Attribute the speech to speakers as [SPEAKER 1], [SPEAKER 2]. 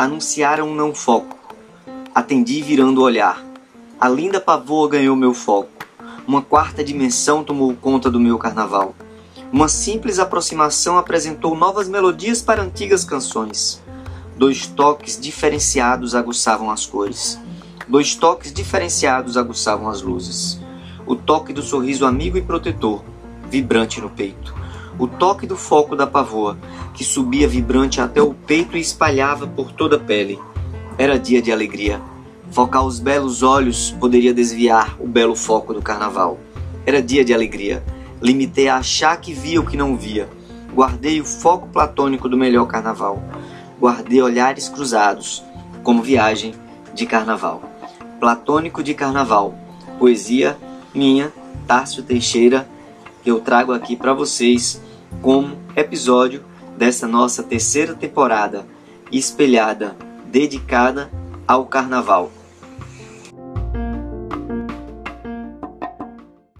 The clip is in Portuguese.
[SPEAKER 1] Anunciaram um não foco. Atendi virando o olhar. A linda pavoa ganhou meu foco. Uma quarta dimensão tomou conta do meu carnaval. Uma simples aproximação apresentou novas melodias para antigas canções. Dois toques diferenciados aguçavam as cores. Dois toques diferenciados aguçavam as luzes. O toque do sorriso amigo e protetor, vibrante no peito. O toque do foco da pavoa, que subia vibrante até o peito e espalhava por toda a pele. Era dia de alegria. Focar os belos olhos poderia desviar o belo foco do carnaval. Era dia de alegria. Limitei a achar que via o que não via. Guardei o foco platônico do melhor carnaval. Guardei olhares cruzados, como viagem de carnaval. Platônico de carnaval. Poesia minha, Tárcio Teixeira, que eu trago aqui para vocês como episódio dessa nossa terceira temporada espelhada, dedicada ao carnaval.